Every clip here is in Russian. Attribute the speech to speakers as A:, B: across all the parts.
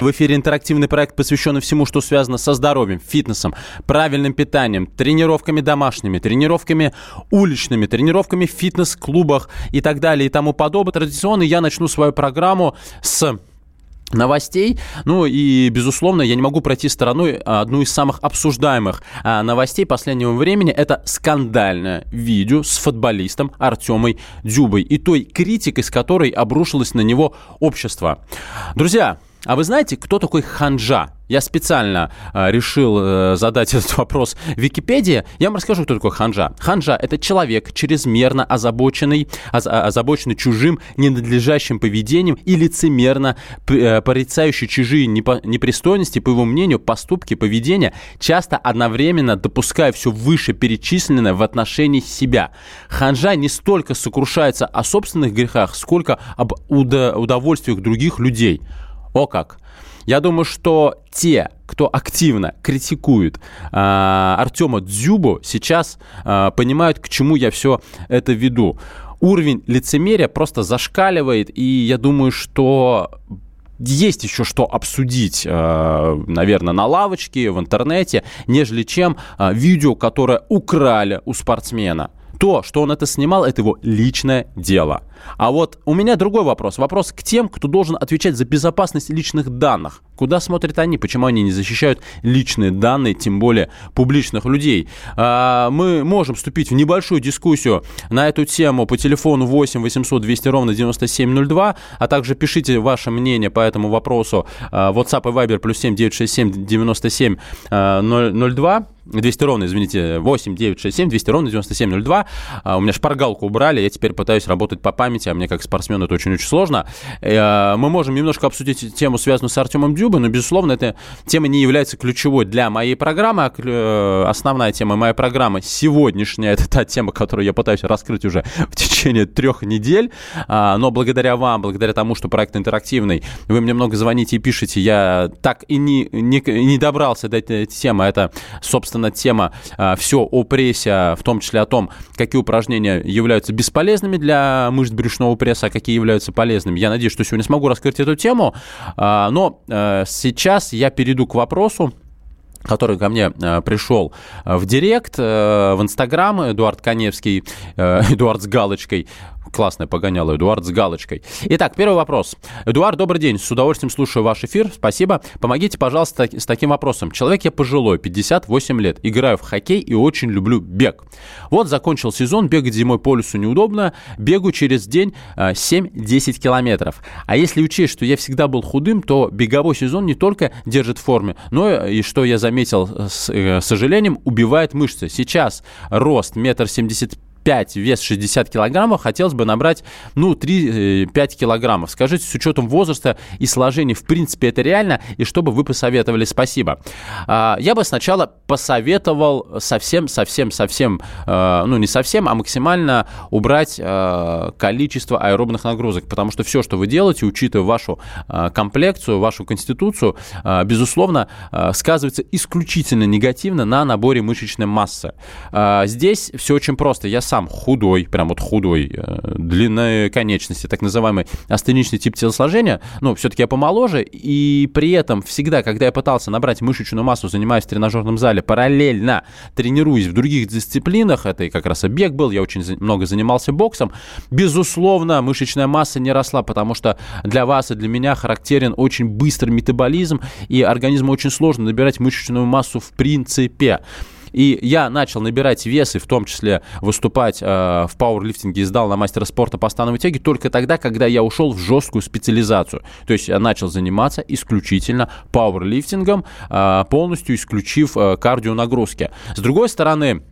A: В эфире интерактивный проект, посвященный всему, что связано со здоровьем, фитнесом, правильным питанием, тренировками домашними, тренировками уличными, тренировками в фитнес-клубах и так далее и тому подобное. Традиционно я начну свою программу с новостей. Ну и, безусловно, я не могу пройти стороной одну из самых обсуждаемых а, новостей последнего времени. Это скандальное видео с футболистом Артемой Дзюбой и той критикой, с которой обрушилось на него общество. Друзья, а вы знаете, кто такой ханжа? Я специально э, решил э, задать этот вопрос Википедии. Я вам расскажу, кто такой ханжа. Ханжа – это человек, чрезмерно озабоченный, оз, озабоченный чужим ненадлежащим поведением и лицемерно э, порицающий чужие непо, непристойности, по его мнению, поступки, поведения, часто одновременно допуская все вышеперечисленное в отношении себя. Ханжа не столько сокрушается о собственных грехах, сколько об удо, удовольствиях других людей. О как! Я думаю, что те, кто активно критикует э, Артема Дзюбу, сейчас э, понимают, к чему я все это веду. Уровень лицемерия просто зашкаливает, и я думаю, что есть еще что обсудить, э, наверное, на лавочке, в интернете, нежели чем видео, которое украли у спортсмена. То, что он это снимал, это его личное дело. А вот у меня другой вопрос. Вопрос к тем, кто должен отвечать за безопасность личных данных. Куда смотрят они? Почему они не защищают личные данные, тем более публичных людей? А, мы можем вступить в небольшую дискуссию на эту тему по телефону 8 800 200 ровно 9702, а также пишите ваше мнение по этому вопросу а, WhatsApp и Viber плюс 7 967 97 02. 200 ровно, извините, 8 967 200 ровно 9702. А, у меня шпаргалку убрали, я теперь пытаюсь работать по памяти, а мне как спортсмену это очень-очень сложно. Э, мы можем немножко обсудить тему, связанную с Артемом Дюбой, но, безусловно, эта тема не является ключевой для моей программы. А э, основная тема моей программы сегодняшняя, это та тема, которую я пытаюсь раскрыть уже в течение трех недель. А, но благодаря вам, благодаря тому, что проект интерактивный, вы мне много звоните и пишете, я так и не, не, не добрался до этой темы. Это, собственно, тема а, все о прессе, в том числе о том, какие упражнения являются бесполезными для мышц пресса, а какие являются полезными. Я надеюсь, что сегодня смогу раскрыть эту тему. А, но э, сейчас я перейду к вопросу, который ко мне э, пришел в директ, э, в Инстаграм, Эдуард Коневский, э, Эдуард с галочкой. Классное погоняло, Эдуард с галочкой. Итак, первый вопрос. Эдуард, добрый день. С удовольствием слушаю ваш эфир. Спасибо. Помогите, пожалуйста, с таким вопросом. Человек я пожилой, 58 лет. Играю в хоккей и очень люблю бег. Вот закончил сезон, бегать зимой по лесу неудобно. Бегу через день 7-10 километров. А если учесть, что я всегда был худым, то беговой сезон не только держит в форме, но и, что я заметил с э, сожалением, убивает мышцы. Сейчас рост метр семьдесят 5, вес 60 килограммов, хотелось бы набрать, ну, 3-5 э, килограммов. Скажите, с учетом возраста и сложения, в принципе, это реально? И что бы вы посоветовали? Спасибо. А, я бы сначала посоветовал совсем, совсем, совсем, э, ну, не совсем, а максимально убрать э, количество аэробных нагрузок, потому что все, что вы делаете, учитывая вашу комплекцию, вашу конституцию, безусловно, сказывается исключительно негативно на наборе мышечной массы. Здесь все очень просто. Я сам сам худой, прям вот худой, э, длинные конечности, так называемый астеничный тип телосложения, ну, все-таки я помоложе, и при этом всегда, когда я пытался набрать мышечную массу, занимаясь в тренажерном зале, параллельно тренируясь в других дисциплинах, это и как раз и бег был, я очень много занимался боксом, безусловно, мышечная масса не росла, потому что для вас и для меня характерен очень быстрый метаболизм, и организму очень сложно набирать мышечную массу в принципе. И я начал набирать вес и в том числе выступать э, в пауэрлифтинге и сдал на мастера спорта по становой тяге только тогда, когда я ушел в жесткую специализацию. То есть я начал заниматься исключительно пауэрлифтингом, э, полностью исключив э, кардионагрузки. С другой стороны,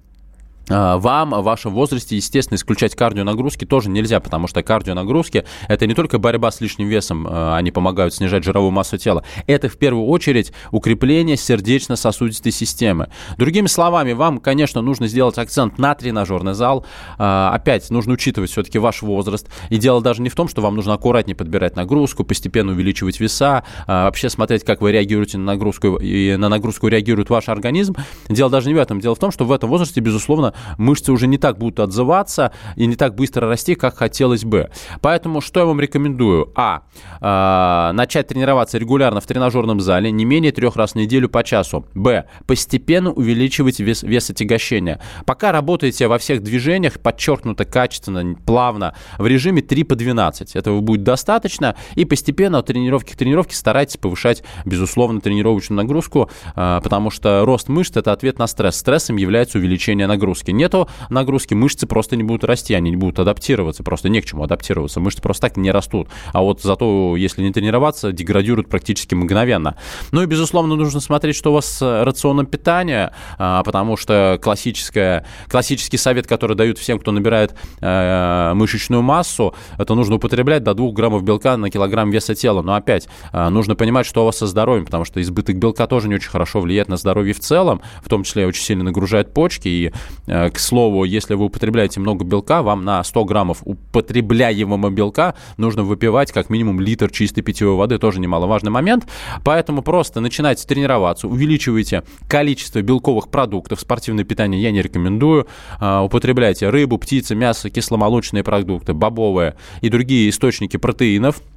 A: вам в вашем возрасте, естественно, исключать кардионагрузки тоже нельзя, потому что кардионагрузки – это не только борьба с лишним весом, а, они помогают снижать жировую массу тела, это в первую очередь укрепление сердечно-сосудистой системы. Другими словами, вам, конечно, нужно сделать акцент на тренажерный зал. А, опять, нужно учитывать все-таки ваш возраст. И дело даже не в том, что вам нужно аккуратнее подбирать нагрузку, постепенно увеличивать веса, вообще смотреть, как вы реагируете на нагрузку, и на нагрузку реагирует ваш организм. Дело даже не в этом. Дело в том, что в этом возрасте, безусловно, мышцы уже не так будут отзываться и не так быстро расти, как хотелось бы. Поэтому что я вам рекомендую? А. Э, начать тренироваться регулярно в тренажерном зале не менее трех раз в неделю по часу. Б. Постепенно увеличивать вес, вес отягощения. Пока работаете во всех движениях, подчеркнуто качественно, плавно, в режиме 3 по 12. Этого будет достаточно. И постепенно от тренировки к тренировке старайтесь повышать, безусловно, тренировочную нагрузку, э, потому что рост мышц – это ответ на стресс. Стрессом является увеличение нагрузки нагрузки. Нету нагрузки, мышцы просто не будут расти, они не будут адаптироваться, просто не к чему адаптироваться. Мышцы просто так не растут. А вот зато, если не тренироваться, деградируют практически мгновенно. Ну и, безусловно, нужно смотреть, что у вас с рационом питания, а, потому что классическое, классический совет, который дают всем, кто набирает э, мышечную массу, это нужно употреблять до 2 граммов белка на килограмм веса тела. Но опять, э, нужно понимать, что у вас со здоровьем, потому что избыток белка тоже не очень хорошо влияет на здоровье в целом, в том числе очень сильно нагружает почки, и Э, к слову, если вы употребляете много белка, вам на 100 граммов употребляемого белка нужно выпивать как минимум литр чистой питьевой воды, тоже немаловажный момент. Поэтому просто начинайте тренироваться, увеличивайте количество белковых продуктов. Спортивное питание я не рекомендую. Э, употребляйте рыбу, птицу, мясо, кисломолочные продукты, бобовые и другие источники протеинов –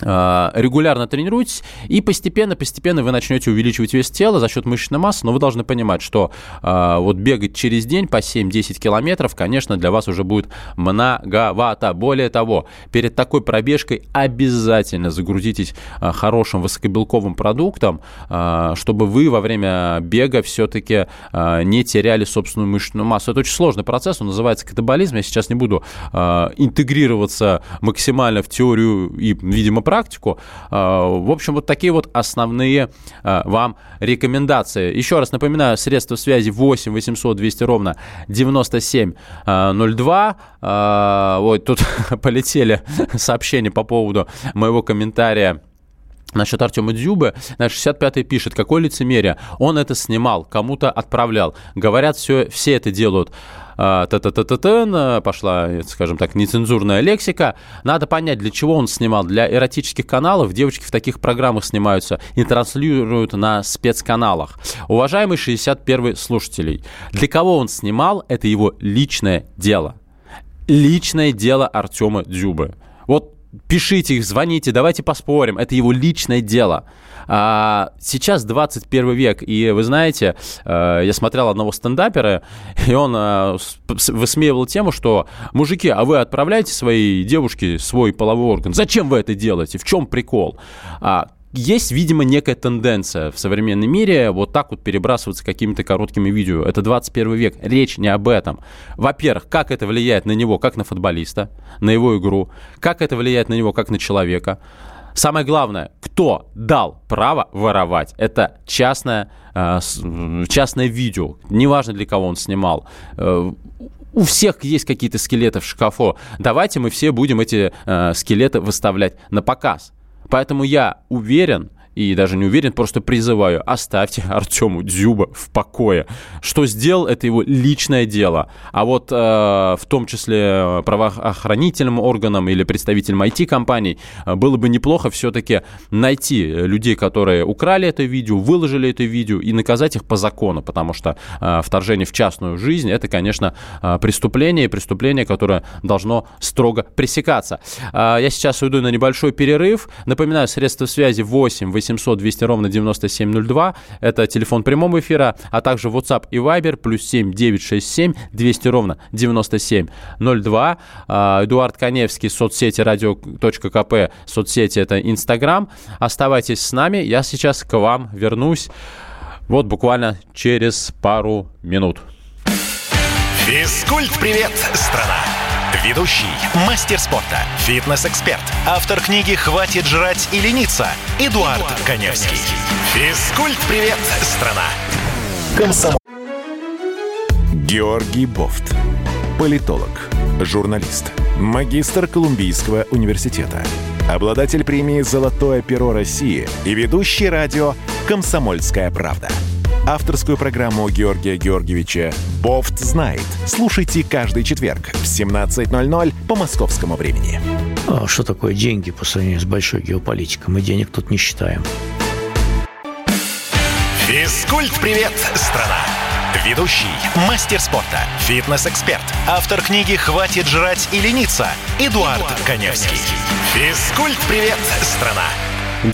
A: регулярно тренируйтесь, и постепенно-постепенно вы начнете увеличивать вес тела за счет мышечной массы, но вы должны понимать, что э, вот бегать через день по 7-10 километров, конечно, для вас уже будет многовато. Более того, перед такой пробежкой обязательно загрузитесь э, хорошим высокобелковым продуктом, э, чтобы вы во время бега все-таки э, не теряли собственную мышечную массу. Это очень сложный процесс, он называется катаболизм. Я сейчас не буду э, интегрироваться максимально в теорию и, видимо, практику. А, в общем, вот такие вот основные а, вам рекомендации. Еще раз напоминаю, средства связи 8 800 200 ровно 9702. А, вот тут полетели сообщения по поводу моего комментария Насчет Артема Дзюбы, на 65-й пишет, какое лицемерие. Он это снимал, кому-то отправлял. Говорят, все, все это делают та та та пошла, скажем так, нецензурная лексика. Надо понять, для чего он снимал. Для эротических каналов девочки в таких программах снимаются и транслируют на спецканалах. Уважаемый 61-й слушателей, для кого он снимал, это его личное дело. Личное дело Артема Дзюбы. Пишите, звоните, давайте поспорим. Это его личное дело. А, сейчас 21 век, и вы знаете, а, я смотрел одного стендапера, и он а, высмеивал тему, что мужики, а вы отправляете своей девушке свой половой орган? Зачем вы это делаете? В чем прикол? А, есть, видимо, некая тенденция в современном мире вот так вот перебрасываться какими-то короткими видео. Это 21 век. Речь не об этом. Во-первых, как это влияет на него, как на футболиста, на его игру, как это влияет на него, как на человека. Самое главное, кто дал право воровать? Это частное, э, частное видео. Неважно, для кого он снимал э, у всех есть какие-то скелеты в шкафу. Давайте мы все будем эти э, скелеты выставлять на показ. Поэтому я уверен, и даже не уверен, просто призываю, оставьте Артему Дзюба в покое. Что сделал, это его личное дело. А вот э, в том числе правоохранительным органам или представителям IT-компаний э, было бы неплохо все-таки найти людей, которые украли это видео, выложили это видео и наказать их по закону, потому что э, вторжение в частную жизнь это, конечно, э, преступление, преступление, которое должно строго пресекаться. Э, я сейчас уйду на небольшой перерыв. Напоминаю, средства связи 8 800 200 ровно 9702. Это телефон прямого эфира, а также WhatsApp и Viber плюс 7 967 200 ровно 9702. А, Эдуард Коневский, соцсети радио.кп, соцсети это Инстаграм. Оставайтесь с нами, я сейчас к вам вернусь вот буквально через пару минут.
B: Физкульт-привет, страна! Ведущий, мастер спорта, фитнес-эксперт, автор книги «Хватит жрать и лениться» Эдуард, Эдуард Коневский. Физкульт-привет, страна! Комсомол Георгий Бофт. Политолог, журналист, магистр Колумбийского университета, обладатель премии «Золотое перо России» и ведущий радио «Комсомольская правда». Авторскую программу Георгия Георгиевича «Бофт знает». Слушайте каждый четверг в 17.00 по московскому времени.
C: А что такое деньги по сравнению с большой геополитикой? Мы денег тут не считаем.
B: Физкульт-привет, страна! Ведущий, мастер спорта, фитнес-эксперт, автор книги «Хватит жрать и лениться» Эдуард, Эдуард Коневский. Физкульт-привет, страна!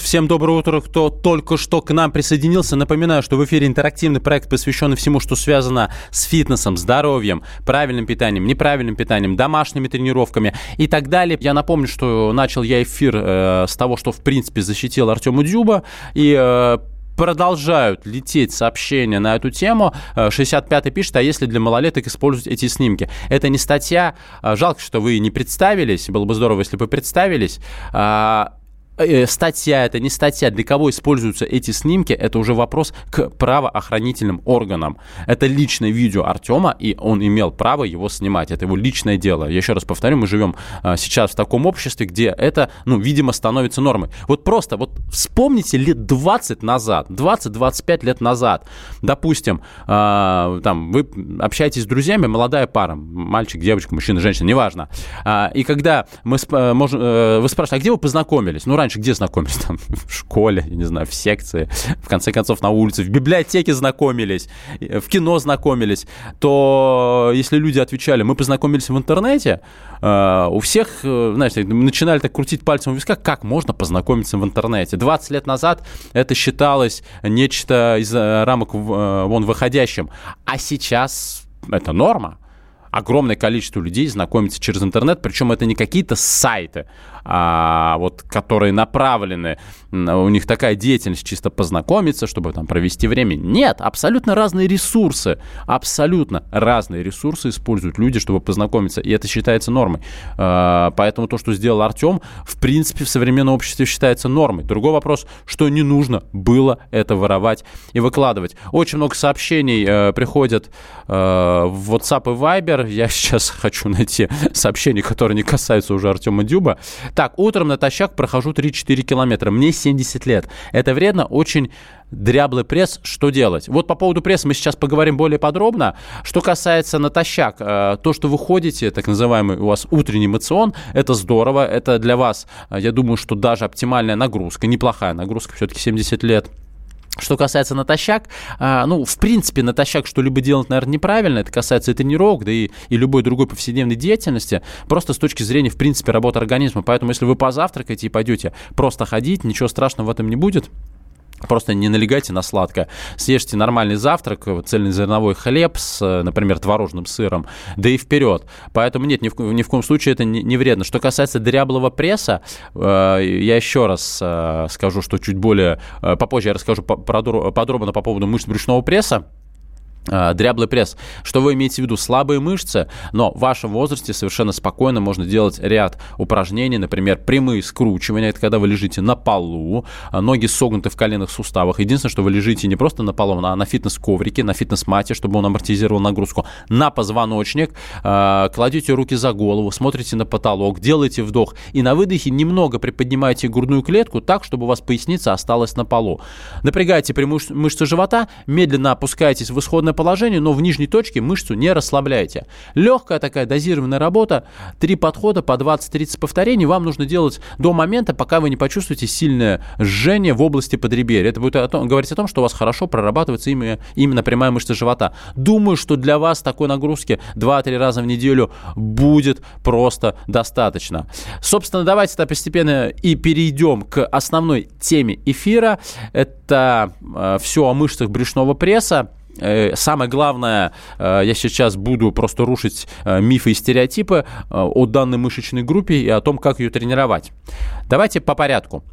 A: Всем доброе утро, кто только что к нам присоединился. Напоминаю, что в эфире интерактивный проект, посвященный всему, что связано с фитнесом, здоровьем, правильным питанием, неправильным питанием, домашними тренировками и так далее. Я напомню, что начал я эфир э, с того, что, в принципе, защитил Артема Дюба и э, продолжают лететь сообщения на эту тему. 65-й э, пишет, а если для малолеток использовать эти снимки? Это не статья. Э, жалко, что вы не представились. Было бы здорово, если бы представились. А, Э, статья это не статья, для кого используются эти снимки, это уже вопрос к правоохранительным органам. Это личное видео Артема, и он имел право его снимать. Это его личное дело. Я еще раз повторю, мы живем а, сейчас в таком обществе, где это, ну, видимо, становится нормой. Вот просто, вот вспомните лет 20 назад, 20-25 лет назад, допустим, а, там, вы общаетесь с друзьями, молодая пара, мальчик, девочка, мужчина, женщина, неважно. А, и когда мы, можем, э, вы спрашиваете, а где вы познакомились? Ну, раньше где знакомились? Там, в школе, я не знаю, в секции, в конце концов, на улице, в библиотеке знакомились, в кино знакомились, то если люди отвечали, мы познакомились в интернете, э, у всех, э, знаете, начинали так крутить пальцем в висках, как можно познакомиться в интернете. 20 лет назад это считалось нечто из э, рамок вон выходящим, а сейчас это норма огромное количество людей знакомится через интернет, причем это не какие-то сайты, а, вот, которые направлены, у них такая деятельность чисто познакомиться, чтобы там провести время. Нет, абсолютно разные ресурсы, абсолютно разные ресурсы используют люди, чтобы познакомиться, и это считается нормой. А, поэтому то, что сделал Артем, в принципе, в современном обществе считается нормой. Другой вопрос, что не нужно было это воровать и выкладывать. Очень много сообщений э, приходят э, в WhatsApp и Viber. Я сейчас хочу найти сообщения, которые не касаются уже Артема Дюба. Так, утром натощак прохожу 3-4 километра. Мне 70 лет. Это вредно, очень дряблый пресс, что делать? Вот по поводу пресса мы сейчас поговорим более подробно. Что касается натощак, э, то, что вы ходите, так называемый у вас утренний мацион, это здорово, это для вас, э, я думаю, что даже оптимальная нагрузка, неплохая нагрузка, все-таки 70 лет – что касается натощак, а, ну, в принципе, натощак что-либо делать, наверное, неправильно. Это касается и тренировок, да и, и любой другой повседневной деятельности. Просто с точки зрения, в принципе, работы организма. Поэтому, если вы позавтракаете и пойдете просто ходить, ничего страшного в этом не будет. Просто не налегайте на сладкое. Съешьте нормальный завтрак, цельнозерновой хлеб с, например, творожным сыром, да и вперед. Поэтому нет, ни в, ни в коем случае это не, не вредно. Что касается дряблого пресса, э, я еще раз э, скажу, что чуть более э, попозже я расскажу подробно по поводу мышц брюшного пресса. А, дряблый пресс. Что вы имеете в виду? Слабые мышцы, но в вашем возрасте совершенно спокойно можно делать ряд упражнений, например, прямые скручивания, это когда вы лежите на полу, а, ноги согнуты в коленных суставах. Единственное, что вы лежите не просто на полу, а на фитнес-коврике, на фитнес-мате, чтобы он амортизировал нагрузку, на позвоночник, а, кладете руки за голову, смотрите на потолок, делаете вдох и на выдохе немного приподнимаете грудную клетку так, чтобы у вас поясница осталась на полу. Напрягайте прямую мышцы живота, медленно опускаетесь в исходное положение, но в нижней точке мышцу не расслабляйте. Легкая такая дозированная работа, три подхода по 20-30 повторений вам нужно делать до момента, пока вы не почувствуете сильное жжение в области подреберья. Это будет о том, говорить о том, что у вас хорошо прорабатывается именно, именно прямая мышца живота. Думаю, что для вас такой нагрузки 2-3 раза в неделю будет просто достаточно. Собственно, давайте -то постепенно и перейдем к основной теме эфира. Это э, все о мышцах брюшного пресса. Э, самое главное, э, я сейчас буду просто рушить э, мифы и стереотипы о данной мышечной группе и о том, как ее тренировать. Давайте по порядку.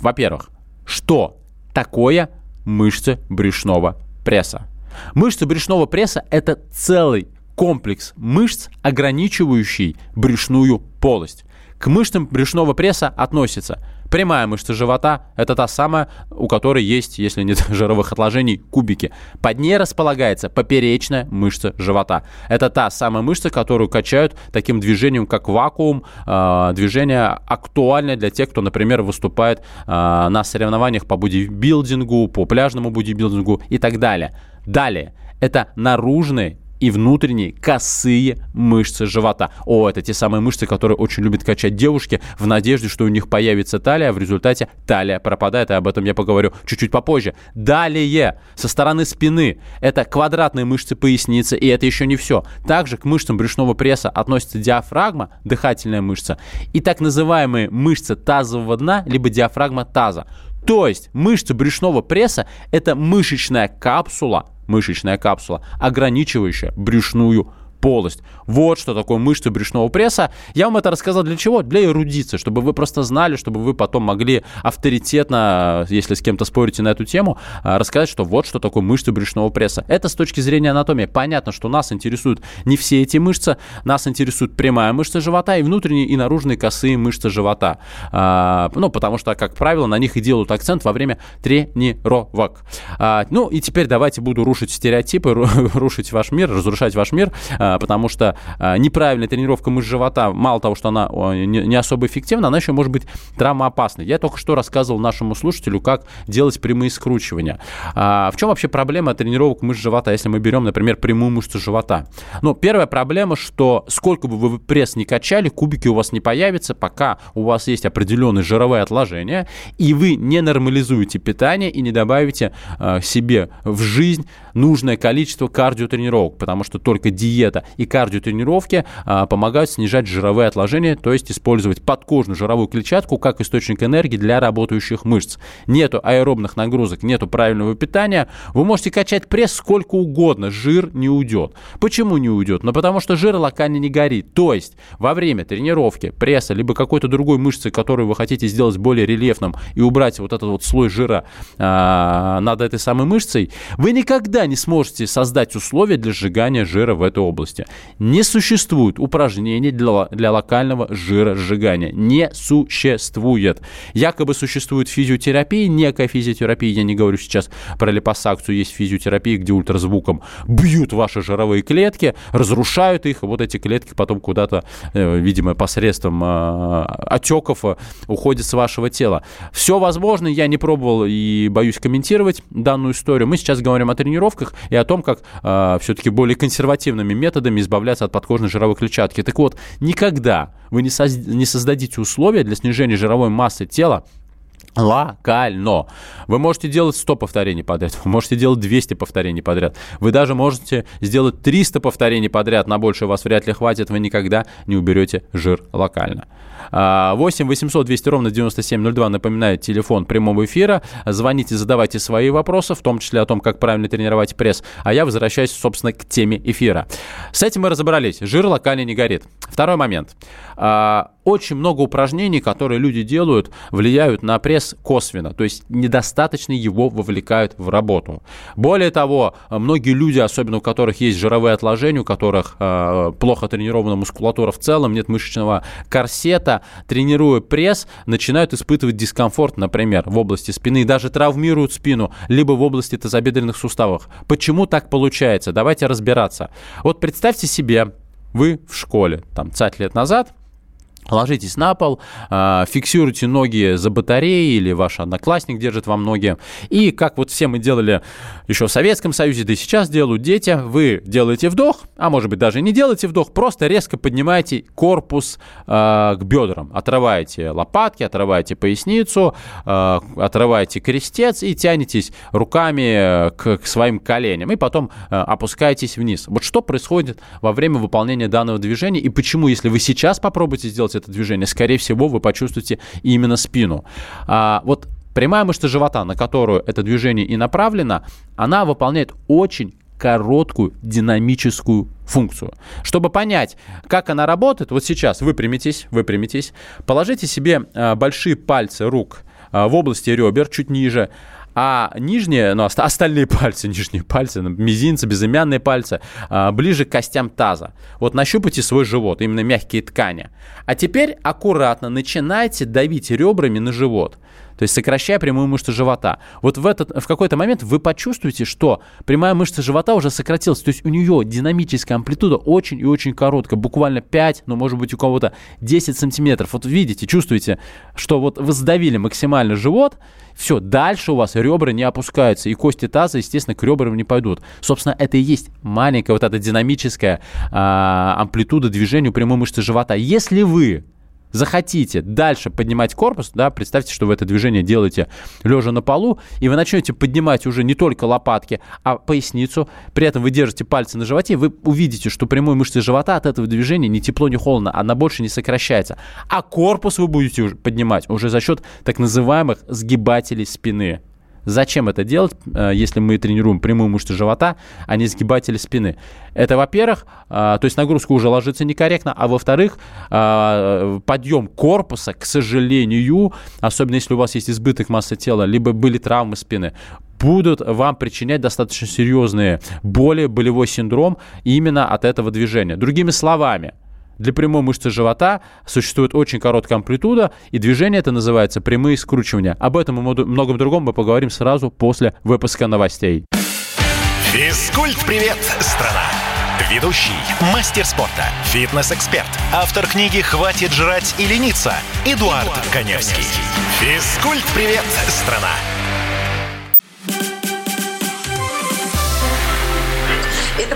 A: Во-первых, что такое мышцы брюшного пресса? Мышцы брюшного пресса – это целый комплекс мышц, ограничивающий брюшную полость. К мышцам брюшного пресса относятся Прямая мышца живота – это та самая, у которой есть, если нет жировых отложений, кубики. Под ней располагается поперечная мышца живота. Это та самая мышца, которую качают таким движением, как вакуум. Э, движение актуальное для тех, кто, например, выступает э, на соревнованиях по бодибилдингу, по пляжному бодибилдингу и так далее. Далее, это наружные и внутренние косые мышцы живота. О, это те самые мышцы, которые очень любят качать девушки в надежде, что у них появится талия, а в результате талия пропадает, и об этом я поговорю чуть-чуть попозже. Далее, со стороны спины, это квадратные мышцы поясницы, и это еще не все. Также к мышцам брюшного пресса относится диафрагма, дыхательная мышца, и так называемые мышцы тазового дна, либо диафрагма таза. То есть мышцы брюшного пресса – это мышечная капсула, мышечная капсула, ограничивающая брюшную полость. Вот что такое мышцы брюшного пресса. Я вам это рассказал для чего? Для эрудиции, чтобы вы просто знали, чтобы вы потом могли авторитетно, если с кем-то спорите на эту тему, а, рассказать, что вот что такое мышцы брюшного пресса. Это с точки зрения анатомии. Понятно, что нас интересуют не все эти мышцы, нас интересует прямая мышца живота и внутренние и наружные косые мышцы живота. А, ну, потому что, как правило, на них и делают акцент во время тренировок. А, ну, и теперь давайте буду рушить стереотипы, рушить ваш мир, разрушать ваш мир. Потому что а, неправильная тренировка мышц живота, мало того, что она не особо эффективна, она еще может быть травмоопасной. Я только что рассказывал нашему слушателю, как делать прямые скручивания. А, в чем вообще проблема тренировок мышц живота, если мы берем, например, прямую мышцу живота? Ну, первая проблема, что сколько бы вы пресс не качали, кубики у вас не появятся, пока у вас есть определенные жировые отложения, и вы не нормализуете питание и не добавите себе в жизнь нужное количество кардиотренировок, потому что только диета и кардиотренировки а, помогают снижать жировые отложения, то есть использовать подкожную жировую клетчатку как источник энергии для работающих мышц. Нету аэробных нагрузок, нету правильного питания, вы можете качать пресс сколько угодно, жир не уйдет. Почему не уйдет? Ну, потому что жир локально не горит. То есть во время тренировки пресса, либо какой-то другой мышцы, которую вы хотите сделать более рельефным и убрать вот этот вот слой жира а, над этой самой мышцей, вы никогда не сможете создать условия для сжигания жира в этой области области. Не существует упражнений для, для локального жиросжигания. Не существует. Якобы существует физиотерапия, некая физиотерапия, я не говорю сейчас про липосакцию, есть физиотерапия, где ультразвуком бьют ваши жировые клетки, разрушают их, и вот эти клетки потом куда-то, э, видимо, посредством э, отеков э, уходят с вашего тела. Все возможно, я не пробовал и боюсь комментировать данную историю. Мы сейчас говорим о тренировках и о том, как все-таки более консервативными методами избавляться от подкожной жировой клетчатки. Так вот, никогда вы не, соз... не создадите условия для снижения жировой массы тела локально. Вы можете делать 100 повторений подряд, вы можете делать 200 повторений подряд, вы даже можете сделать 300 повторений подряд, на больше вас вряд ли хватит, вы никогда не уберете жир локально. 8 800 200 ровно 9702, напоминаю, телефон прямого эфира. Звоните, задавайте свои вопросы, в том числе о том, как правильно тренировать пресс. А я возвращаюсь, собственно, к теме эфира. С этим мы разобрались. Жир локально не горит. Второй момент. А, очень много упражнений, которые люди делают, влияют на пресс косвенно, то есть недостаточно его вовлекают в работу. Более того, многие люди, особенно у которых есть жировые отложения, у которых э, плохо тренирована мускулатура в целом, нет мышечного корсета, тренируя пресс, начинают испытывать дискомфорт, например, в области спины, и даже травмируют спину, либо в области тазобедренных суставов. Почему так получается? Давайте разбираться. Вот представьте себе, вы в школе, там, 50 лет назад, Ложитесь на пол, а, фиксируйте ноги за батареей или ваш одноклассник держит вам ноги. И как вот все мы делали еще в Советском Союзе, да и сейчас делают дети, вы делаете вдох, а может быть даже не делаете вдох, просто резко поднимаете корпус э, к бедрам. Отрываете лопатки, отрываете поясницу, э, отрываете крестец и тянетесь руками к, к своим коленям. И потом э, опускаетесь вниз. Вот что происходит во время выполнения данного движения и почему, если вы сейчас попробуете сделать это движение, скорее всего, вы почувствуете именно спину. А, вот прямая мышца живота, на которую это движение и направлено, она выполняет очень короткую динамическую функцию. Чтобы понять, как она работает, вот сейчас выпрямитесь, выпрямитесь, положите себе а, большие пальцы рук а, в области ребер, чуть ниже, а нижние, ну, остальные пальцы, нижние пальцы, ну, мизинцы, безымянные пальцы, а, ближе к костям таза. Вот нащупайте свой живот, именно мягкие ткани. А теперь аккуратно начинайте давить ребрами на живот то есть сокращая прямую мышцу живота. Вот в, этот, в какой-то момент вы почувствуете, что прямая мышца живота уже сократилась, то есть у нее динамическая амплитуда очень и очень короткая, буквально 5, ну, может быть, у кого-то 10 сантиметров. Вот видите, чувствуете, что вот вы сдавили максимально живот, все, дальше у вас ребра не опускаются, и кости таза, естественно, к ребрам не пойдут. Собственно, это и есть маленькая вот эта динамическая а, амплитуда движения у прямой мышцы живота. Если вы захотите дальше поднимать корпус, да, представьте, что вы это движение делаете лежа на полу, и вы начнете поднимать уже не только лопатки, а поясницу, при этом вы держите пальцы на животе, вы увидите, что прямой мышцы живота от этого движения ни тепло, ни холодно, она больше не сокращается. А корпус вы будете поднимать уже за счет так называемых сгибателей спины. Зачем это делать, э, если мы тренируем прямую мышцу живота, а не сгибатели спины? Это, во-первых, э, то есть нагрузка уже ложится некорректно, а во-вторых, э, подъем корпуса, к сожалению, особенно если у вас есть избыток массы тела, либо были травмы спины, будут вам причинять достаточно серьезные боли, болевой синдром именно от этого движения. Другими словами, для прямой мышцы живота существует очень короткая амплитуда, и движение это называется прямые скручивания. Об этом и многом другом мы поговорим сразу после выпуска новостей.
B: Физкульт-привет, страна! Ведущий, мастер спорта, фитнес-эксперт, автор книги «Хватит жрать и лениться» Эдуард, Эдуард Коневский. Физкульт-привет, страна!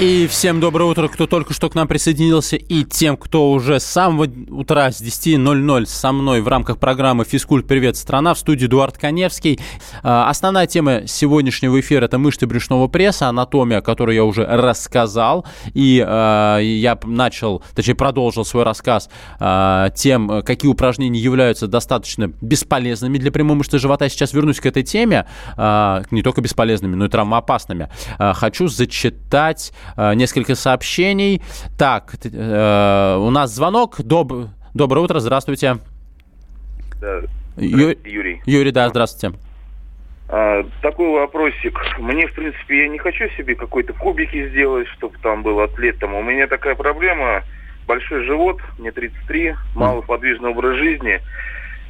A: И всем доброе утро, кто только что к нам присоединился, и тем, кто уже с самого утра с 10.00 со мной в рамках программы «Физкульт. Привет, страна» в студии Эдуард Коневский. А, основная тема сегодняшнего эфира – это мышцы брюшного пресса, анатомия, которую я уже рассказал. И э, я начал, точнее, продолжил свой рассказ э, тем, какие упражнения являются достаточно бесполезными для прямой мышцы живота. Сейчас вернусь к этой теме, не только бесполезными, но и травмоопасными. Хочу зачитать несколько сообщений. Так, э, у нас звонок. Доб... Доброе утро, здравствуйте.
D: Да. Ю... Юрий.
A: Юрий, да, здравствуйте.
D: А, такой вопросик. Мне, в принципе, я не хочу себе какой-то кубики сделать, чтобы там был атлетом. У меня такая проблема, большой живот, мне 33, малоподвижный образ жизни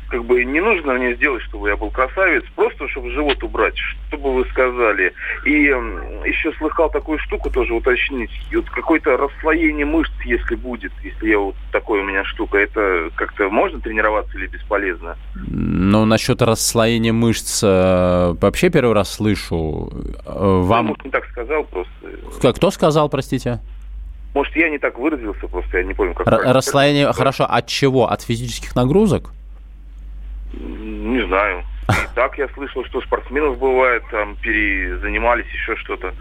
D: как бы не нужно мне сделать, чтобы я был красавец, просто чтобы живот убрать, чтобы вы сказали. И еще слыхал такую штуку тоже уточнить. Вот какое-то расслоение мышц, если будет, если я вот такой у меня штука, это как-то можно тренироваться или бесполезно?
A: Ну, насчет расслоения мышц э, вообще первый раз слышу. Э, вам...
D: Ну, может, не так сказал просто.
A: Кто сказал, простите?
D: Может, я не так выразился, просто я не помню, как...
A: Р- расслоение, хорошо, от чего? От физических нагрузок?
D: Не знаю. И так я слышал, что спортсменов бывает, там перезанимались, еще что-то.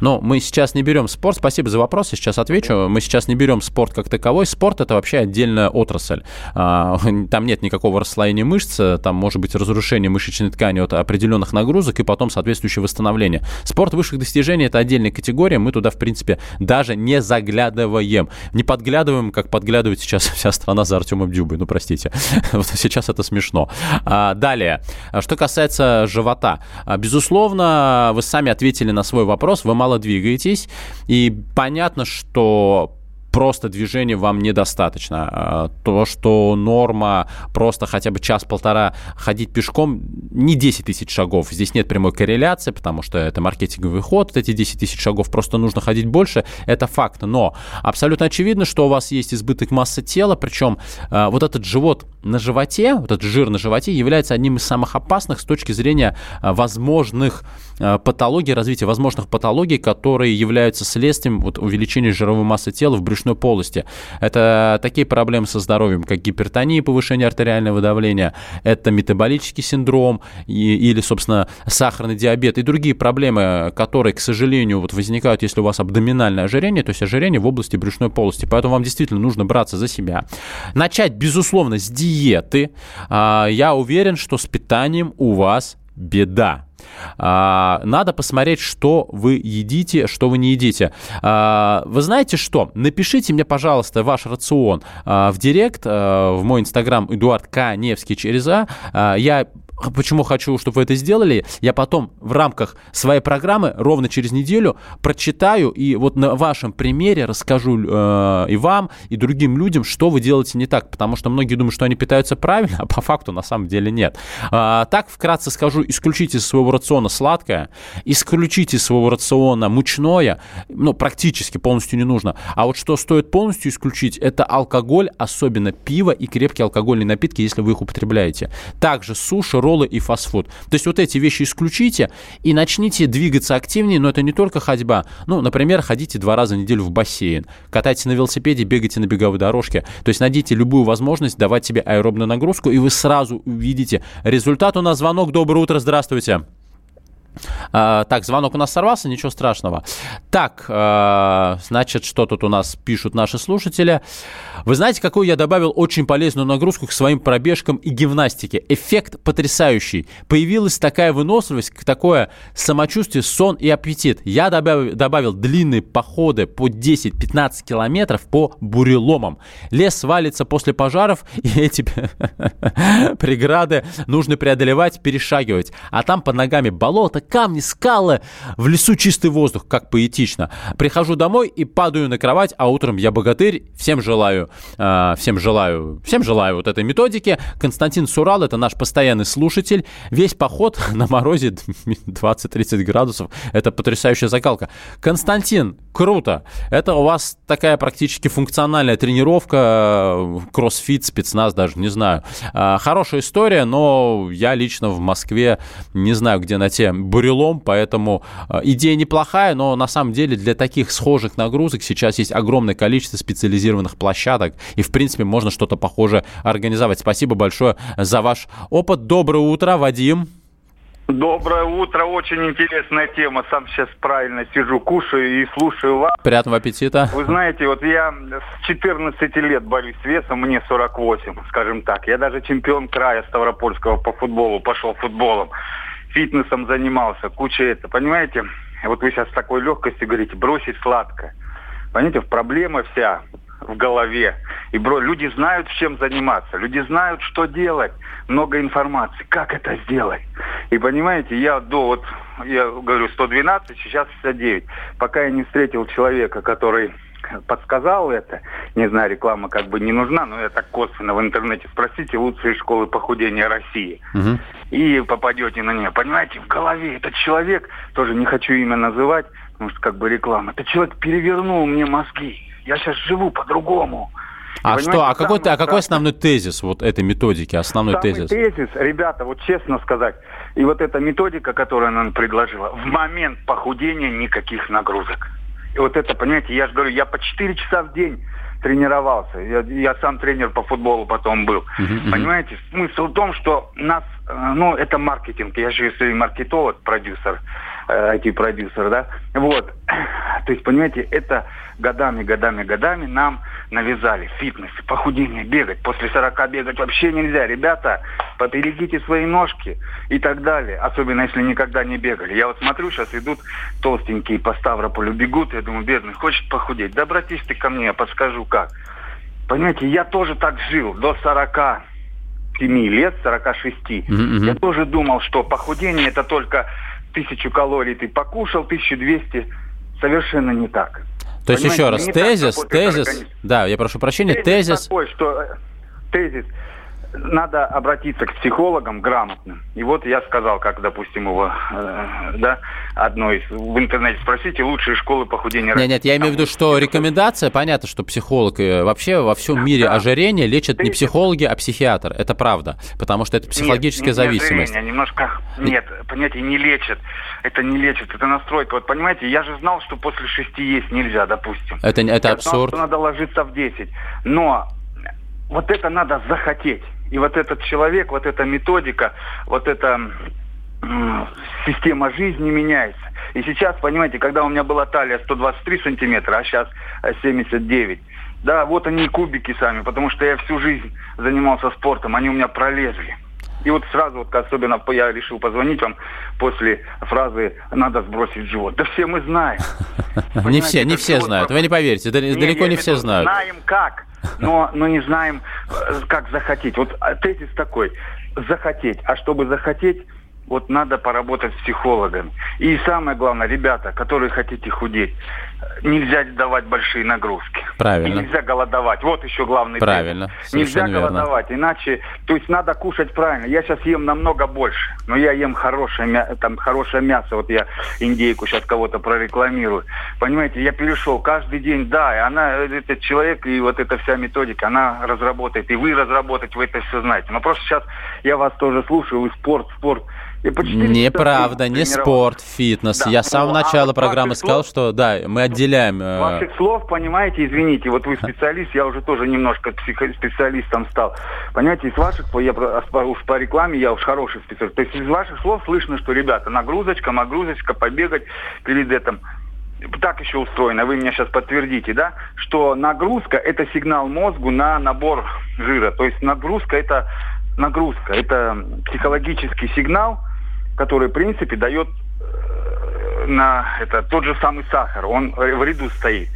A: Но мы сейчас не берем спорт. Спасибо за вопрос, я сейчас отвечу. Мы сейчас не берем спорт как таковой. Спорт это вообще отдельная отрасль. А, там нет никакого расслоения мышц, там может быть разрушение мышечной ткани от определенных нагрузок и потом соответствующее восстановление. Спорт высших достижений это отдельная категория. Мы туда, в принципе, даже не заглядываем. Не подглядываем, как подглядывает сейчас вся страна за Артемом Дюбой. Ну, простите. Вот сейчас это смешно. А, далее. А что касается живота, а, безусловно, вы сами ответили на свой вопрос, вы мало двигаетесь, и понятно, что просто движения вам недостаточно. А, то, что норма просто хотя бы час-полтора ходить пешком, не 10 тысяч шагов. Здесь нет прямой корреляции, потому что это маркетинговый ход. Эти 10 тысяч шагов просто нужно ходить больше. Это факт. Но абсолютно очевидно, что у вас есть избыток массы тела, причем вот этот живот на животе, вот этот жир на животе, является одним из самых опасных с точки зрения возможных патологий, развития возможных патологий, которые являются следствием вот, увеличения жировой массы тела в брюшной полости. Это такие проблемы со здоровьем, как гипертония, повышение артериального давления, это метаболический синдром и, или, собственно, сахарный диабет и другие проблемы, которые, к сожалению, вот возникают, если у вас абдоминальное ожирение, то есть ожирение в области брюшной полости. Поэтому вам действительно нужно браться за себя. Начать, безусловно, с диеты. А, я уверен, что с питанием у вас беда. А, надо посмотреть, что вы едите, что вы не едите. А, вы знаете что? Напишите мне, пожалуйста, ваш рацион в директ, в мой инстаграм Эдуард К. Невский через А. Я Почему хочу, чтобы вы это сделали? Я потом в рамках своей программы ровно через неделю прочитаю и вот на вашем примере расскажу э, и вам, и другим людям, что вы делаете не так. Потому что многие думают, что они питаются правильно, а по факту на самом деле нет. А, так вкратце скажу, исключите из своего рациона сладкое, исключите из своего рациона мучное, ну, практически полностью не нужно. А вот что стоит полностью исключить, это алкоголь, особенно пиво и крепкие алкогольные напитки, если вы их употребляете. Также суши, роллы и фастфуд. То есть вот эти вещи исключите и начните двигаться активнее, но это не только ходьба. Ну, например, ходите два раза в неделю в бассейн, катайте на велосипеде, бегайте на беговой дорожке. То есть найдите любую возможность давать себе аэробную нагрузку, и вы сразу увидите результат. У нас звонок. Доброе утро, здравствуйте. А, так, звонок у нас сорвался, ничего страшного. Так, а, значит, что тут у нас пишут наши слушатели? Вы знаете, какую я добавил очень полезную нагрузку к своим пробежкам и гимнастике? Эффект потрясающий. Появилась такая выносливость, такое самочувствие, сон и аппетит. Я добавил, добавил длинные походы по 10-15 километров по буреломам. Лес валится после пожаров, и эти преграды нужно преодолевать, перешагивать. А там под ногами болото, камни, скалы, в лесу чистый воздух, как поэтично. Прихожу домой и падаю на кровать, а утром я богатырь. Всем желаю, э, всем желаю, всем желаю вот этой методики. Константин Сурал, это наш постоянный слушатель. Весь поход на морозе 20-30 градусов. Это потрясающая закалка. Константин, круто. Это у вас такая практически функциональная тренировка, э, кроссфит, спецназ даже, не знаю. Э, хорошая история, но я лично в Москве не знаю, где на те бурелом, поэтому э, идея неплохая, но на самом деле для таких схожих нагрузок сейчас есть огромное количество специализированных площадок, и в принципе можно что-то похожее организовать. Спасибо большое за ваш опыт. Доброе утро, Вадим.
E: Доброе утро, очень интересная тема. Сам сейчас правильно сижу, кушаю и слушаю вас.
A: Приятного аппетита.
E: Вы знаете, вот я с 14 лет борюсь с весом, мне 48, скажем так. Я даже чемпион края Ставропольского по футболу, пошел футболом фитнесом занимался, куча это, понимаете? Вот вы сейчас с такой легкостью говорите, бросить сладкое. Понимаете, проблема вся в голове. И бро, люди знают, чем заниматься, люди знают, что делать, много информации, как это сделать. И понимаете, я до вот, я говорю, 112, сейчас 69. Пока я не встретил человека, который подсказал это. Не знаю, реклама как бы не нужна, но я так косвенно в интернете спросите лучшие школы похудения России. Угу. И попадете на нее. Понимаете, в голове этот человек, тоже не хочу имя называть, потому что как бы реклама, этот человек перевернул мне мозги. Я сейчас живу по-другому.
A: А что, а какой, а какой основной тезис вот этой методики, основной
E: самый
A: тезис?
E: тезис, ребята, вот честно сказать, и вот эта методика, которую она нам предложила, в момент похудения никаких нагрузок. И вот это, понимаете, я же говорю, я по 4 часа в день тренировался. Я, я сам тренер по футболу потом был. Uh-huh, Понимаете, смысл в том, что нас, э, ну, это маркетинг. Я же если маркетолог, продюсер, IT-продюсер, э, да. Вот. То есть, понимаете, это годами, годами, годами нам навязали фитнес, похудение, бегать. После 40 бегать вообще нельзя. Ребята, поберегите свои ножки и так далее. Особенно, если никогда не бегали. Я вот смотрю, сейчас идут толстенькие по Ставрополю бегут. Я думаю, бедный, хочет похудеть? Да обратись ты ко мне, я подскажу как. Понимаете, я тоже так жил до 40 7 лет, 46. Mm-hmm. Я тоже думал, что похудение это только тысячу калорий ты покушал, 1200. Совершенно не так.
A: То есть еще раз, тезис, тезис, да, я прошу прощения, тезис...
E: тезис. такой, что э, тезис, надо обратиться к психологам грамотным. И вот я сказал, как, допустим, его, э, да, одной в интернете спросите лучшие школы похудения.
A: Нет, нет, я имею в виду, что рекомендация, понятно, что психолог э, вообще во всем мире ожирение лечат не психологи, а психиатр. Это правда, потому что это психологическая нет, зависимость.
E: Ожирение, немножко, нет, понятие не лечат. Это не лечит, это настройка. Вот понимаете, я же знал, что после шести есть нельзя, допустим.
A: Это, это я абсурд. Знал,
E: что надо ложиться в 10. Но вот это надо захотеть. И вот этот человек, вот эта методика, вот эта система жизни меняется. И сейчас, понимаете, когда у меня была талия 123 сантиметра, а сейчас 79, да, вот они и кубики сами, потому что я всю жизнь занимался спортом, они у меня пролезли. И вот сразу, вот особенно я решил позвонить вам после фразы «надо сбросить живот». Да все мы знаем.
A: Не все, не все знают. Вы не поверите, далеко не все знают.
E: Знаем как, но, не знаем, э, как захотеть. Вот а, тезис такой – захотеть. А чтобы захотеть, вот надо поработать с психологом. И самое главное, ребята, которые хотите худеть, нельзя давать большие нагрузки.
A: Правильно.
E: И нельзя голодовать. Вот еще главный
A: Правильно.
E: Нельзя
A: верно.
E: голодовать, иначе, то есть надо кушать правильно. Я сейчас ем намного больше, но я ем хорошее, там, хорошее мясо. Вот я индейку сейчас кого-то прорекламирую. Понимаете, я перешел каждый день, да, и она, этот человек и вот эта вся методика, она разработает, и вы разработать, вы это все знаете. Но просто сейчас я вас тоже слушаю, вы спорт, спорт.
A: Неправда, не спорт, фитнес. Да. Я с самого ну, начала а программы сказал, слов, что да, мы отделяем...
E: Э... Ваших слов, понимаете, извините, вот вы специалист, я уже тоже немножко специалистом стал. Понимаете, из ваших, я уж по рекламе, я уж хороший специалист. То есть из ваших слов слышно, что, ребята, нагрузочка, нагрузочка, побегать перед этим так еще устроено, вы меня сейчас подтвердите, да, что нагрузка – это сигнал мозгу на набор жира. То есть нагрузка – это нагрузка, это психологический сигнал – который, в принципе, дает э, на это тот же самый сахар. Он в ряду стоит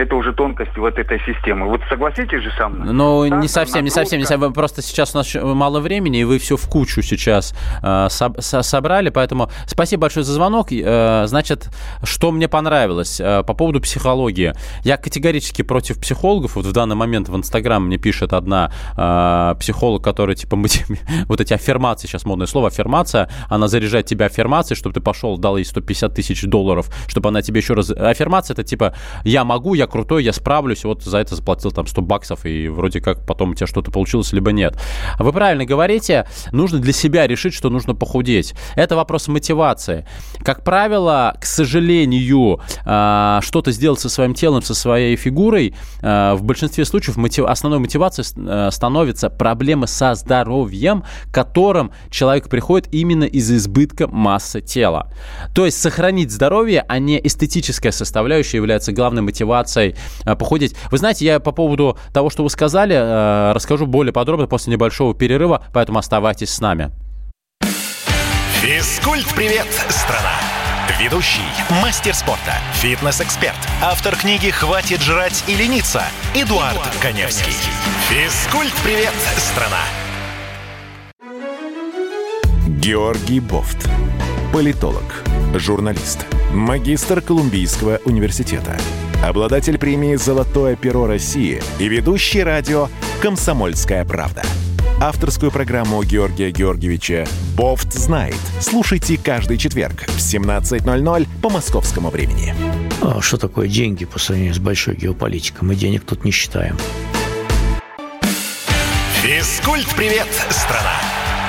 E: это уже тонкости вот этой системы. Вот согласитесь же со мной?
A: Ну, не совсем, не совсем, не совсем. Просто сейчас у нас мало времени, и вы все в кучу сейчас э, со- собрали, поэтому спасибо большое за звонок. Э, значит, что мне понравилось э, по поводу психологии. Я категорически против психологов. Вот в данный момент в Инстаграм мне пишет одна э, психолог, которая, типа, вот эти аффирмации, сейчас модное слово, аффирмация, она заряжает тебя аффирмацией, чтобы ты пошел, дал ей 150 тысяч долларов, чтобы она тебе еще раз... Аффирмация, это типа, я могу, я крутой, я справлюсь, вот за это заплатил там 100 баксов, и вроде как потом у тебя что-то получилось, либо нет. Вы правильно говорите, нужно для себя решить, что нужно похудеть. Это вопрос мотивации. Как правило, к сожалению, а, что-то сделать со своим телом, со своей фигурой, а, в большинстве случаев мотив... основной мотивацией а, становится проблемы со здоровьем, к которым человек приходит именно из избытка массы тела. То есть сохранить здоровье, а не эстетическая составляющая является главной мотивацией мотивацией э, похудеть. Вы знаете, я по поводу того, что вы сказали, э, расскажу более подробно после небольшого перерыва, поэтому оставайтесь с нами.
B: Физкульт-привет, страна! Ведущий, мастер спорта, фитнес-эксперт, автор книги «Хватит жрать и лениться» Эдуард, Эдуард Коневский. Физкульт-привет, страна! Георгий Бофт. Политолог, журналист, магистр Колумбийского университета – обладатель премии «Золотое перо России» и ведущий радио «Комсомольская правда». Авторскую программу Георгия Георгиевича «Бофт знает». Слушайте каждый четверг в 17.00 по московскому времени.
C: А что такое деньги по сравнению с большой геополитикой? Мы денег тут не считаем.
B: Физкульт-привет, страна!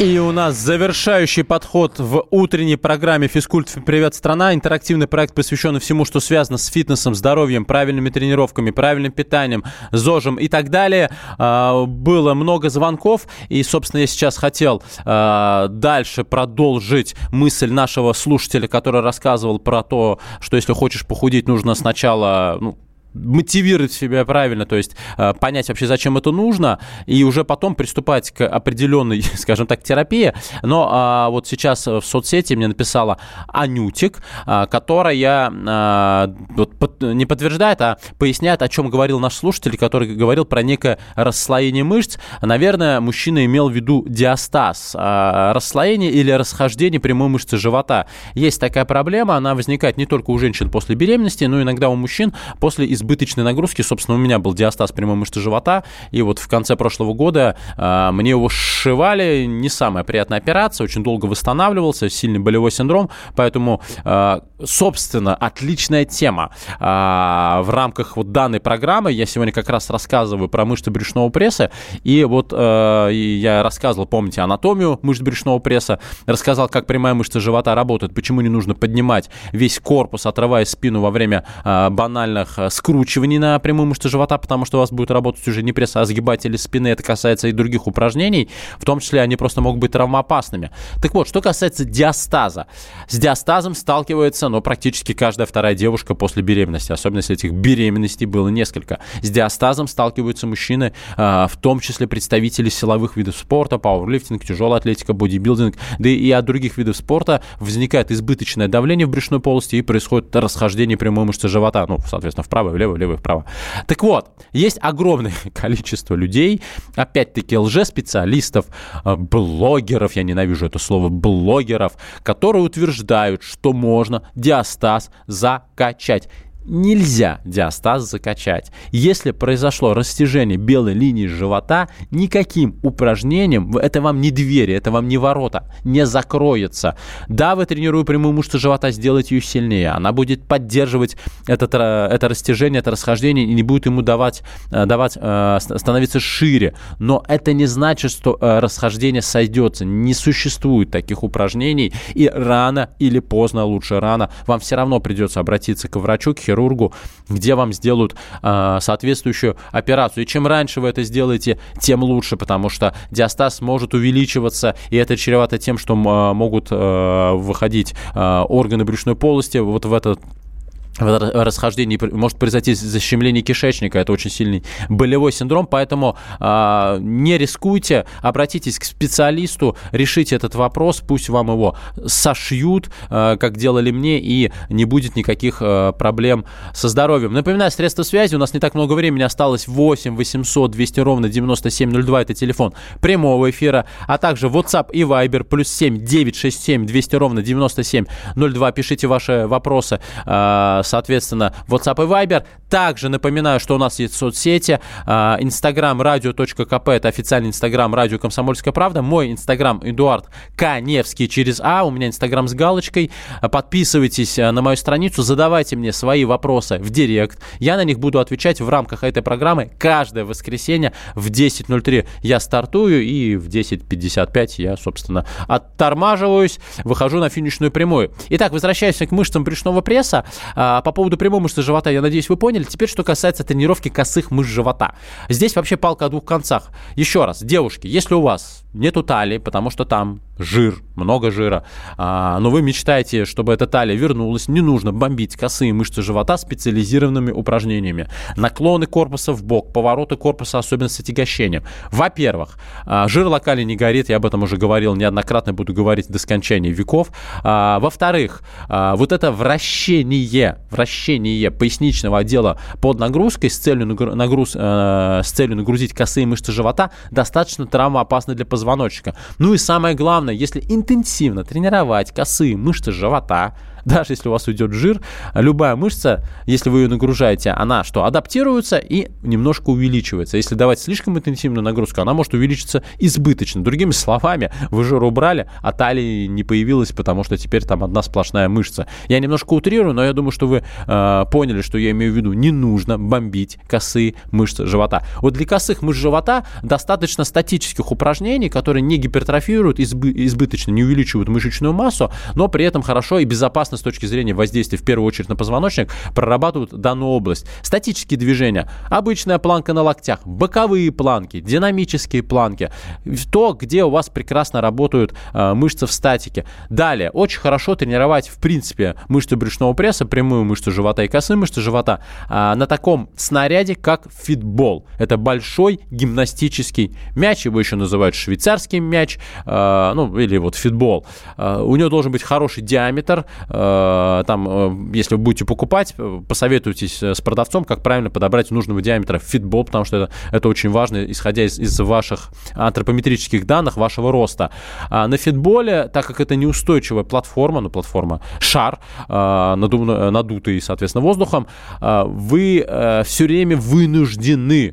A: И у нас завершающий подход в утренней программе «Физкульт. Привет, страна». Интерактивный проект, посвященный всему, что связано с фитнесом, здоровьем, правильными тренировками, правильным питанием, ЗОЖем и так далее. А, было много звонков, и, собственно, я сейчас хотел а, дальше продолжить мысль нашего слушателя, который рассказывал про то, что если хочешь похудеть, нужно сначала ну, мотивировать себя правильно, то есть э, понять вообще, зачем это нужно, и уже потом приступать к определенной, скажем так, терапии. Но а, вот сейчас в соцсети мне написала Анютик, а, которая а, не подтверждает, а поясняет, о чем говорил наш слушатель, который говорил про некое расслоение мышц. Наверное, мужчина имел в виду диастаз, а, расслоение или расхождение прямой мышцы живота. Есть такая проблема, она возникает не только у женщин после беременности, но иногда у мужчин после избыточной нагрузки. Собственно, у меня был диастаз прямой мышцы живота, и вот в конце прошлого года э, мне его сшивали. Не самая приятная операция, очень долго восстанавливался, сильный болевой синдром, поэтому, э, собственно, отличная тема. Э, в рамках вот данной программы я сегодня как раз рассказываю про мышцы брюшного пресса, и вот э, я рассказывал, помните, анатомию мышц брюшного пресса, рассказал, как прямая мышца живота работает, почему не нужно поднимать весь корпус, отрывая спину во время э, банальных э, скручиваний на прямую мышцу живота, потому что у вас будет работать уже не пресс, а сгибатели спины. Это касается и других упражнений, в том числе они просто могут быть травмоопасными. Так вот, что касается диастаза. С диастазом сталкивается, ну, практически каждая вторая девушка после беременности, особенно если этих беременностей было несколько. С диастазом сталкиваются мужчины, э, в том числе представители силовых видов спорта, пауэрлифтинг, тяжелая атлетика, бодибилдинг, да и от других видов спорта возникает избыточное давление в брюшной полости и происходит расхождение прямой мышцы живота, ну, соответственно, вправо, влево, влево, вправо. Так вот, есть огромное количество людей, опять-таки лжеспециалистов, э, блогеров, я ненавижу это слово, блогеров, которые утверждают, что можно диастаз закачать нельзя диастаз закачать. Если произошло растяжение белой линии живота, никаким упражнением, это вам не двери, это вам не ворота, не закроется. Да, вы тренируя прямую мышцу живота, сделаете ее сильнее. Она будет поддерживать этот, э, это растяжение, это расхождение и не будет ему давать, э, давать э, становиться шире. Но это не значит, что расхождение сойдется. Не существует таких упражнений. И рано или поздно, лучше рано, вам все равно придется обратиться к врачу, к хирургу, где вам сделают э, соответствующую операцию. И чем раньше вы это сделаете, тем лучше, потому что диастаз может увеличиваться, и это чревато тем, что э, могут э, выходить э, органы брюшной полости вот в этот в расхождении может произойти защемление кишечника, это очень сильный болевой синдром, поэтому э, не рискуйте, обратитесь к специалисту, решите этот вопрос, пусть вам его сошьют, э, как делали мне, и не будет никаких э, проблем со здоровьем. Напоминаю, средства связи, у нас не так много времени осталось, 8 800 200 ровно 9702, это телефон прямого эфира, а также WhatsApp и Viber, плюс 7 967 200 ровно 9702, пишите ваши вопросы, э, соответственно, WhatsApp и Viber. Также напоминаю, что у нас есть соцсети. Инстаграм радио.кп, это официальный инстаграм радио «Комсомольская правда». Мой инстаграм Эдуард Каневский через А. У меня инстаграм с галочкой. Подписывайтесь а, на мою страницу, задавайте мне свои вопросы в директ. Я на них буду отвечать в рамках этой программы каждое воскресенье в 10.03 я стартую и в 10.55 я, собственно, оттормаживаюсь, выхожу на финишную прямую. Итак, возвращаясь к мышцам брюшного пресса, а, по поводу прямой мышцы живота, я надеюсь, вы поняли. Теперь, что касается тренировки косых мышц живота. Здесь вообще палка о двух концах. Еще раз, девушки, если у вас нету талии, потому что там жир, много жира, а, но вы мечтаете, чтобы эта талия вернулась, не нужно бомбить косые мышцы живота специализированными упражнениями. Наклоны корпуса в бок, повороты корпуса, особенно с отягощением. Во-первых, а, жир локально не горит, я об этом уже говорил неоднократно, буду говорить до скончания веков. А, во-вторых, а, вот это вращение, вращение поясничного отдела под нагрузкой с целью, нагруз, э, с целью нагрузить косые мышцы живота достаточно травмоопасно для позвоночника. Ну и самое главное, если интенсивно тренировать косые мышцы живота, даже если у вас уйдет жир, любая мышца, если вы ее нагружаете, она что, адаптируется и немножко увеличивается. Если давать слишком интенсивную нагрузку, она может увеличиться избыточно. Другими словами, вы жир убрали, а талии не появилась, потому что теперь там одна сплошная мышца. Я немножко утрирую, но я думаю, что вы э, поняли, что я имею в виду. Не нужно бомбить косые мышцы живота. Вот для косых мышц живота достаточно статических упражнений, которые не гипертрофируют избы- избыточно, не увеличивают мышечную массу, но при этом хорошо и безопасно безопасно с точки зрения воздействия в первую очередь на позвоночник, прорабатывают данную область. Статические движения, обычная планка на локтях, боковые планки, динамические планки, то, где у вас прекрасно работают э, мышцы в статике. Далее, очень хорошо тренировать, в принципе, мышцы брюшного пресса, прямую мышцу живота и косые мышцы живота э, на таком снаряде, как фитбол. Это большой гимнастический мяч, его еще называют швейцарский мяч, э, ну, или вот фитбол. Э, у него должен быть хороший диаметр. Э, там, э, если вы будете покупать, посоветуйтесь с продавцом, как правильно подобрать нужного диаметра фитбол, потому что это, это очень важно, исходя из, из ваших антропометрических данных, вашего роста. А на фитболе, так как это неустойчивая платформа, ну, платформа, шар, надутый, соответственно, воздухом, вы все время вынуждены Э,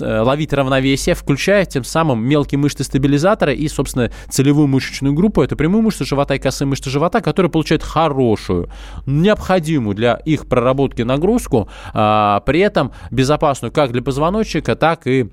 A: ловить равновесие, включая тем самым мелкие мышцы стабилизатора и, собственно, целевую мышечную группу. Это прямую мышцу живота и косые мышцы живота, которые получают хорошую, необходимую для их проработки нагрузку, а, при этом безопасную как для позвоночника, так и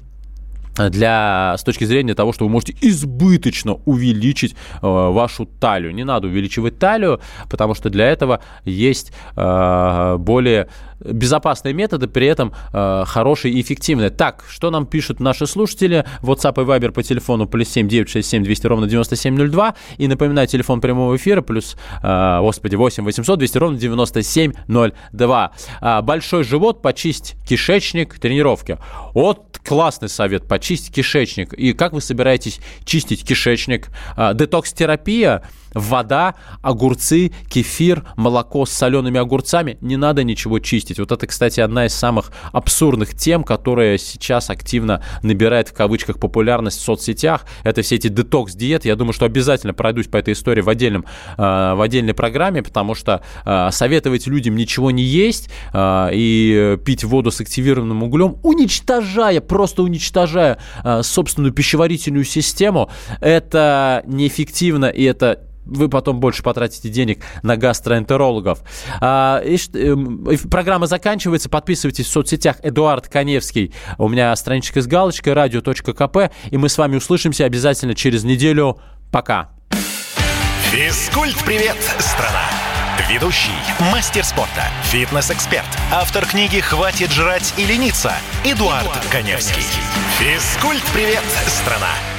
A: для, с точки зрения того, что вы можете избыточно увеличить э, вашу талию. Не надо увеличивать талию, потому что для этого есть э, более безопасные методы, при этом э, хорошие и эффективные. Так, что нам пишут наши слушатели? WhatsApp и Viber по телефону плюс 7 967 200 ровно 9702. И напоминаю, телефон прямого эфира плюс, э, господи, 8 800 200 ровно 9702. Э, большой живот, почисть кишечник, тренировки. Вот классный совет, почистить кишечник. И как вы собираетесь чистить кишечник? Э, детокс-терапия – вода, огурцы, кефир, молоко с солеными огурцами. Не надо ничего чистить. Вот это, кстати, одна из самых абсурдных тем, которая сейчас активно набирает в кавычках популярность в соцсетях. Это все эти детокс-диеты. Я думаю, что обязательно пройдусь по этой истории в, отдельном, э, в отдельной программе, потому что э, советовать людям ничего не есть э, и пить воду с активированным углем, уничтожая, просто уничтожая собственную пищеварительную систему, это неэффективно и это вы потом больше потратите денег на гастроэнтерологов. А, и, э, программа заканчивается. Подписывайтесь в соцсетях Эдуард Коневский. У меня страничка с галочкой радио.кп. И мы с вами услышимся обязательно через неделю. Пока.
B: Физкульт-привет, страна! Ведущий, мастер спорта, фитнес-эксперт, автор книги «Хватит жрать и лениться» Эдуард, Эдуард Коневский. Коневский. Физкульт-привет, страна!